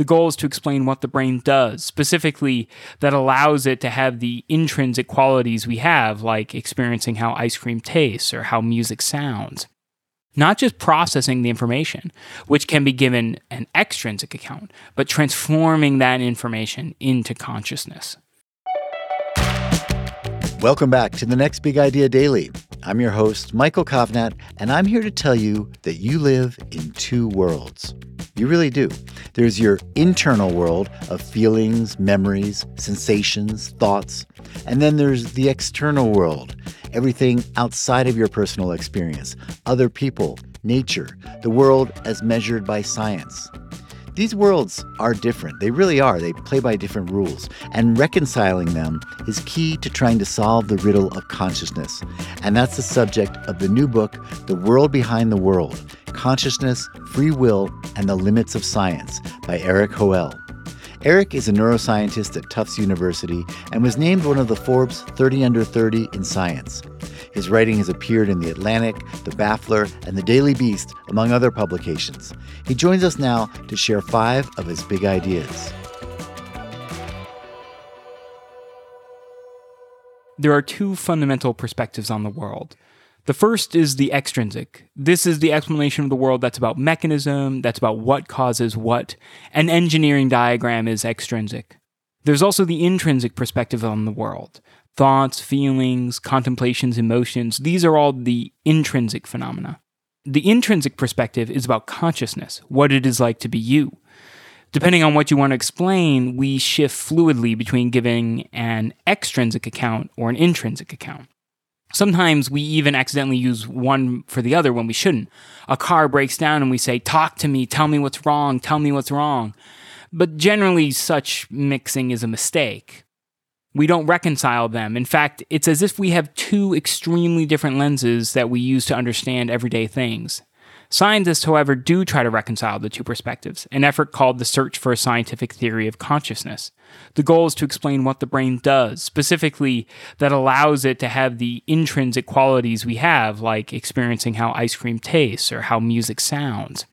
The goal is to explain what the brain does, specifically that allows it to have the intrinsic qualities we have, like experiencing how ice cream tastes or how music sounds. Not just processing the information, which can be given an extrinsic account, but transforming that information into consciousness. Welcome back to the Next Big Idea Daily. I'm your host, Michael Kovnat, and I'm here to tell you that you live in two worlds. You really do. There's your internal world of feelings, memories, sensations, thoughts. And then there's the external world, everything outside of your personal experience, other people, nature, the world as measured by science. These worlds are different. They really are. They play by different rules. And reconciling them is key to trying to solve the riddle of consciousness. And that's the subject of the new book, The World Behind the World Consciousness, Free Will, and the Limits of Science by Erik Hoel. Erik is a neuroscientist at Tufts University and was named one of the Forbes 30 Under 30 in science. His writing has appeared in The Atlantic, The Baffler, and The Daily Beast, among other publications. He joins us now to share five of his big ideas. There are two fundamental perspectives on the world. The first is the extrinsic. This is the explanation of the world that's about mechanism, that's about what causes what. An engineering diagram is extrinsic. There's also the intrinsic perspective on the world. Thoughts, feelings, contemplations, emotions, these are all the intrinsic phenomena. The intrinsic perspective is about consciousness, what it is like to be you. Depending on what you want to explain, we shift fluidly between giving an extrinsic account or an intrinsic account. Sometimes we even accidentally use one for the other when we shouldn't. A car breaks down and we say, Talk to me, tell me what's wrong, tell me what's wrong. But generally, such mixing is a mistake. We don't reconcile them. In fact, it's as if we have two extremely different lenses that we use to understand everyday things. Scientists, however, do try to reconcile the two perspectives, an effort called the Search for a Scientific Theory of Consciousness. The goal is to explain what the brain does, specifically that allows it to have the intrinsic qualities we have, like experiencing how ice cream tastes or how music sounds.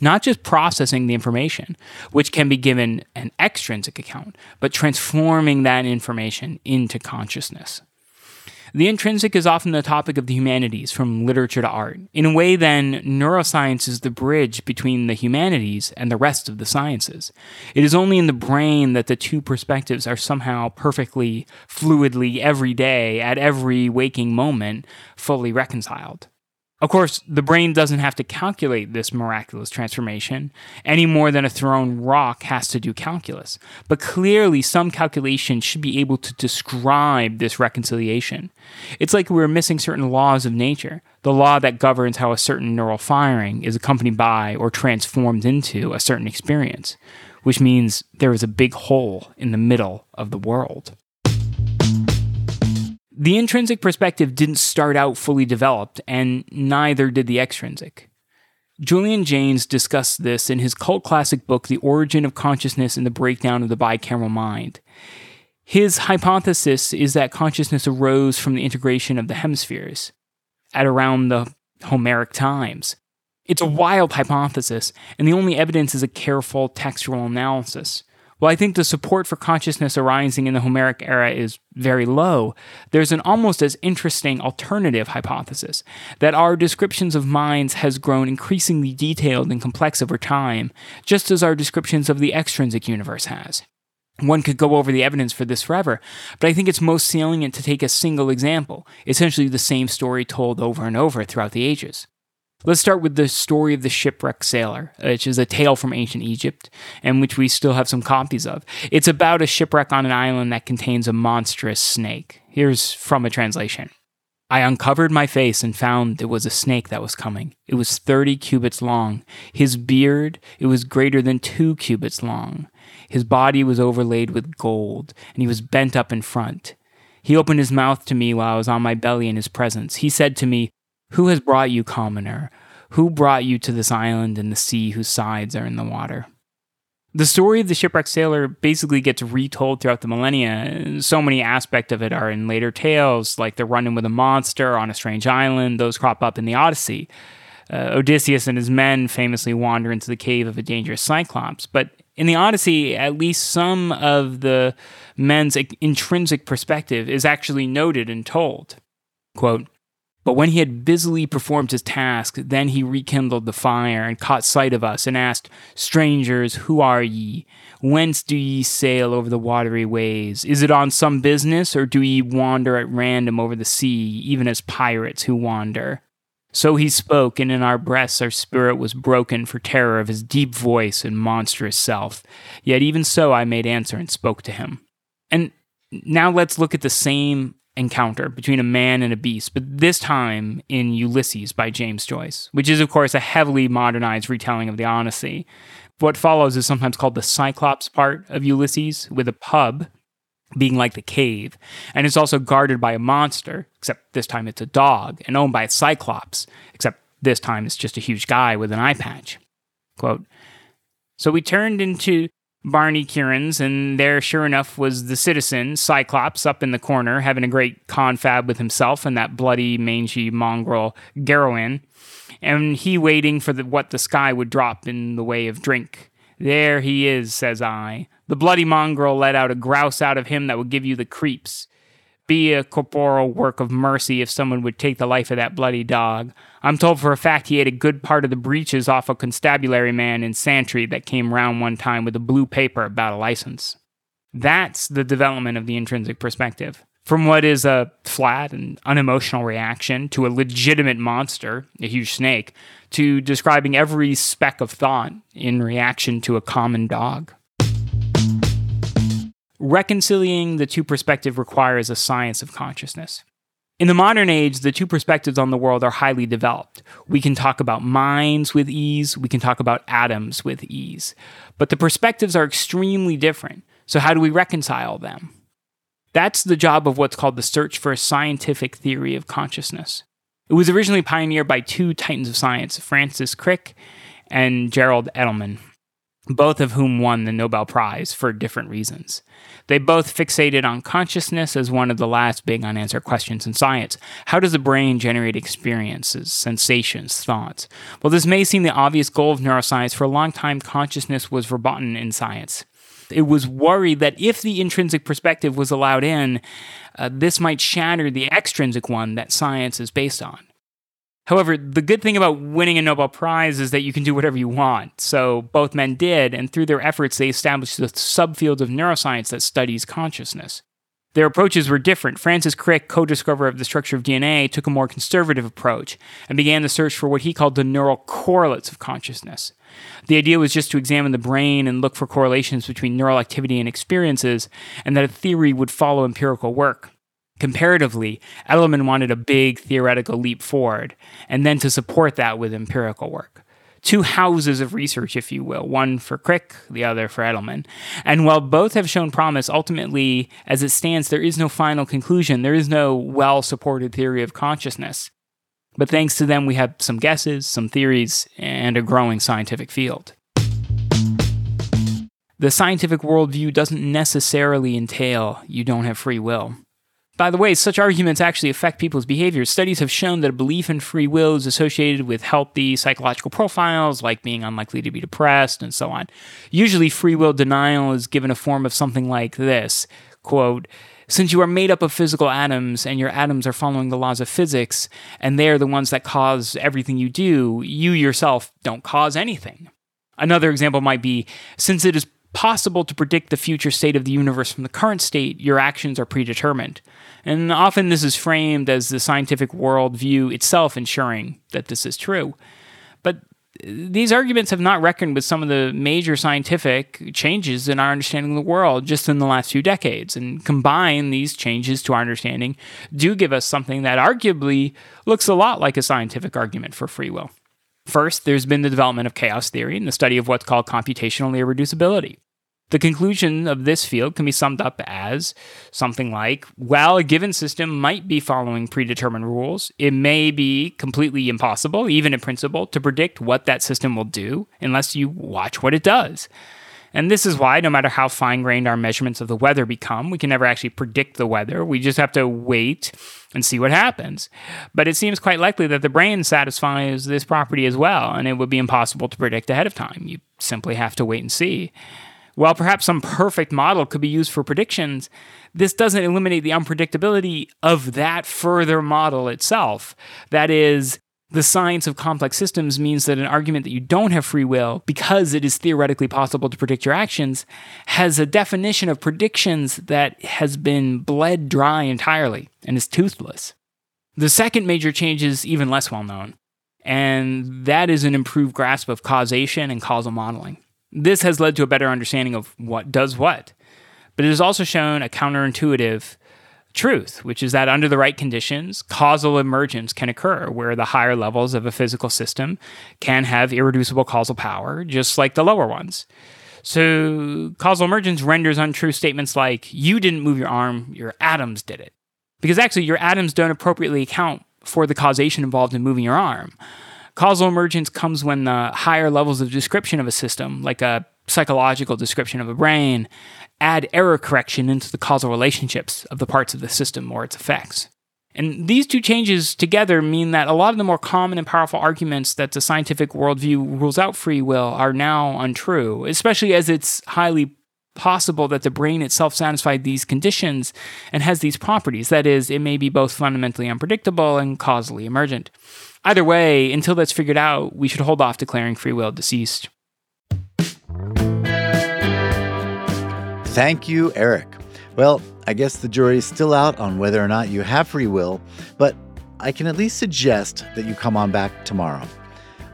Not just processing the information, which can be given an extrinsic account, but transforming that information into consciousness. The intrinsic is often the topic of the humanities, from literature to art. In a way, then, neuroscience is the bridge between the humanities and the rest of the sciences. It is only in the brain that the two perspectives are somehow perfectly, fluidly, every day, at every waking moment, fully reconciled. Of course, the brain doesn't have to calculate this miraculous transformation any more than a thrown rock has to do calculus. But clearly, some calculation should be able to describe this reconciliation. It's like we're missing certain laws of nature. The law that governs how a certain neural firing is accompanied by or transformed into a certain experience, which means there is a big hole in the middle of the world. The intrinsic perspective didn't start out fully developed, and neither did the extrinsic. Julian Jaynes discussed this in his cult classic book, The Origin of Consciousness and the Breakdown of the Bicameral Mind. His hypothesis is that consciousness arose from the integration of the hemispheres at around the Homeric times. It's a wild hypothesis, and the only evidence is a careful textual analysis. While I think the support for consciousness arising in the Homeric era is very low, there's an almost as interesting alternative hypothesis that our descriptions of minds has grown increasingly detailed and complex over time, just as our descriptions of the extrinsic universe has. One could go over the evidence for this forever, but I think it's most salient to take a single example, essentially the same story told over and over throughout the ages. Let's start with the story of the shipwrecked sailor, which is a tale from ancient Egypt, and which we still have some copies of. It's about a shipwreck on an island that contains a monstrous snake. Here's from a translation. I uncovered my face and found there was a snake that was coming. It was 30 cubits long. His beard, it was greater than two cubits long. His body was overlaid with gold, and he was bent up in front. He opened his mouth to me while I was on my belly in his presence. He said to me, Who has brought you, commoner? Who brought you to this island and the sea whose sides are in the water? The story of the shipwrecked sailor basically gets retold throughout the millennia. So many aspects of it are in later tales, like the run in with a monster on a strange island. Those crop up in the Odyssey. Uh, Odysseus and his men famously wander into the cave of a dangerous Cyclops. But in the Odyssey, at least some of the men's intrinsic perspective is actually noted and told. Quote, but when he had busily performed his task, then he rekindled the fire and caught sight of us and asked, Strangers, who are ye? Whence do ye sail over the watery ways? Is it on some business, or do ye wander at random over the sea, even as pirates who wander? So he spoke, and in our breasts our spirit was broken for terror of his deep voice and monstrous self. Yet even so I made answer and spoke to him. And now let's look at the same encounter between a man and a beast, but this time in Ulysses by James Joyce, which is, of course, a heavily modernized retelling of the Odyssey. What follows is sometimes called the Cyclops part of Ulysses, with a pub being like the cave, and it's also guarded by a monster, except this time it's a dog, and owned by a Cyclops, except this time it's just a huge guy with an eye patch. Quote, so we turned into Barney Kiernan's, and there, sure enough, was the citizen, Cyclops, up in the corner, having a great confab with himself and that bloody, mangy mongrel Garryowen, and he waiting for the, what the sky would drop in the way of drink. There he is, says I. The bloody mongrel let out a grouse out of him that would give you the creeps be a corporal work of mercy if someone would take the life of that bloody dog. I'm told for a fact he ate a good part of the breeches off a constabulary man in Santry that came round one time with a blue paper about a license. That's the development of the intrinsic perspective. From what is a flat and unemotional reaction to a legitimate monster, a huge snake, to describing every speck of thought in reaction to a common dog. Reconciliating the two perspectives requires a science of consciousness. In the modern age, the two perspectives on the world are highly developed. We can talk about minds with ease, we can talk about atoms with ease. But the perspectives are extremely different. So, how do we reconcile them? That's the job of what's called the search for a scientific theory of consciousness. It was originally pioneered by two titans of science, Francis Crick and Gerald Edelman both of whom won the Nobel Prize for different reasons. They both fixated on consciousness as one of the last big unanswered questions in science. How does the brain generate experiences, sensations, thoughts? Well, this may seem the obvious goal of neuroscience. For a long time, consciousness was verboten in science. It was worried that if the intrinsic perspective was allowed in, uh, this might shatter the extrinsic one that science is based on. However, the good thing about winning a Nobel Prize is that you can do whatever you want. So both men did, and through their efforts, they established the subfield of neuroscience that studies consciousness. Their approaches were different. Francis Crick, co discoverer of the structure of DNA, took a more conservative approach and began the search for what he called the neural correlates of consciousness. The idea was just to examine the brain and look for correlations between neural activity and experiences, and that a theory would follow empirical work. Comparatively, Edelman wanted a big theoretical leap forward, and then to support that with empirical work. Two houses of research, if you will, one for Crick, the other for Edelman. And while both have shown promise, ultimately, as it stands, there is no final conclusion. There is no well supported theory of consciousness. But thanks to them, we have some guesses, some theories, and a growing scientific field. The scientific worldview doesn't necessarily entail you don't have free will. By the way, such arguments actually affect people's behavior. Studies have shown that a belief in free will is associated with healthy psychological profiles, like being unlikely to be depressed and so on. Usually, free will denial is given a form of something like this quote, since you are made up of physical atoms and your atoms are following the laws of physics, and they're the ones that cause everything you do, you yourself don't cause anything. Another example might be since it is possible to predict the future state of the universe from the current state, your actions are predetermined. And often this is framed as the scientific worldview itself ensuring that this is true. But uh, these arguments have not reckoned with some of the major scientific changes in our understanding of the world just in the last few decades. And combine these changes to our understanding do give us something that arguably looks a lot like a scientific argument for free will. First, there's been the development of chaos theory and the study of what's called computational irreducibility. The conclusion of this field can be summed up as something like while a given system might be following predetermined rules, it may be completely impossible, even in principle, to predict what that system will do unless you watch what it does. And this is why, no matter how fine grained our measurements of the weather become, we can never actually predict the weather. We just have to wait and see what happens. But it seems quite likely that the brain satisfies this property as well, and it would be impossible to predict ahead of time. You simply have to wait and see. While perhaps some perfect model could be used for predictions, this doesn't eliminate the unpredictability of that further model itself. That is, the science of complex systems means that an argument that you don't have free will, because it is theoretically possible to predict your actions, has a definition of predictions that has been bled dry entirely and is toothless. The second major change is even less well known, and that is an improved grasp of causation and causal modeling. This has led to a better understanding of what does what. But it has also shown a counterintuitive truth, which is that under the right conditions, causal emergence can occur where the higher levels of a physical system can have irreducible causal power, just like the lower ones. So, causal emergence renders untrue statements like, you didn't move your arm, your atoms did it. Because actually, your atoms don't appropriately account for the causation involved in moving your arm. Causal emergence comes when the higher levels of description of a system, like a psychological description of a brain, add error correction into the causal relationships of the parts of the system or its effects. And these two changes together mean that a lot of the more common and powerful arguments that the scientific worldview rules out free will are now untrue, especially as it's highly possible that the brain itself satisfied these conditions and has these properties. That is, it may be both fundamentally unpredictable and causally emergent. Either way, until that's figured out, we should hold off declaring free will deceased. Thank you, Erik. Well, I guess the jury is still out on whether or not you have free will, but I can at least suggest that you come on back tomorrow.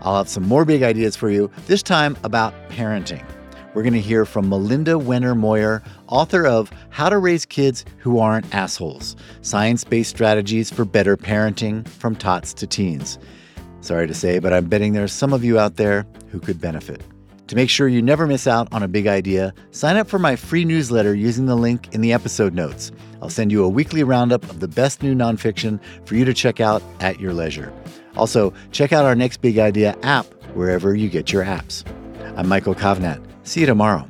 I'll have some more big ideas for you, this time about parenting. We're going to hear from Melinda Wenner Moyer, author of How to Raise Kids Who Aren't Assholes Science Based Strategies for Better Parenting from Tots to Teens. Sorry to say, but I'm betting there's some of you out there who could benefit. To make sure you never miss out on a big idea, sign up for my free newsletter using the link in the episode notes. I'll send you a weekly roundup of the best new nonfiction for you to check out at your leisure. Also, check out our Next Big Idea app wherever you get your apps. I'm Michael Kovnat. See you tomorrow.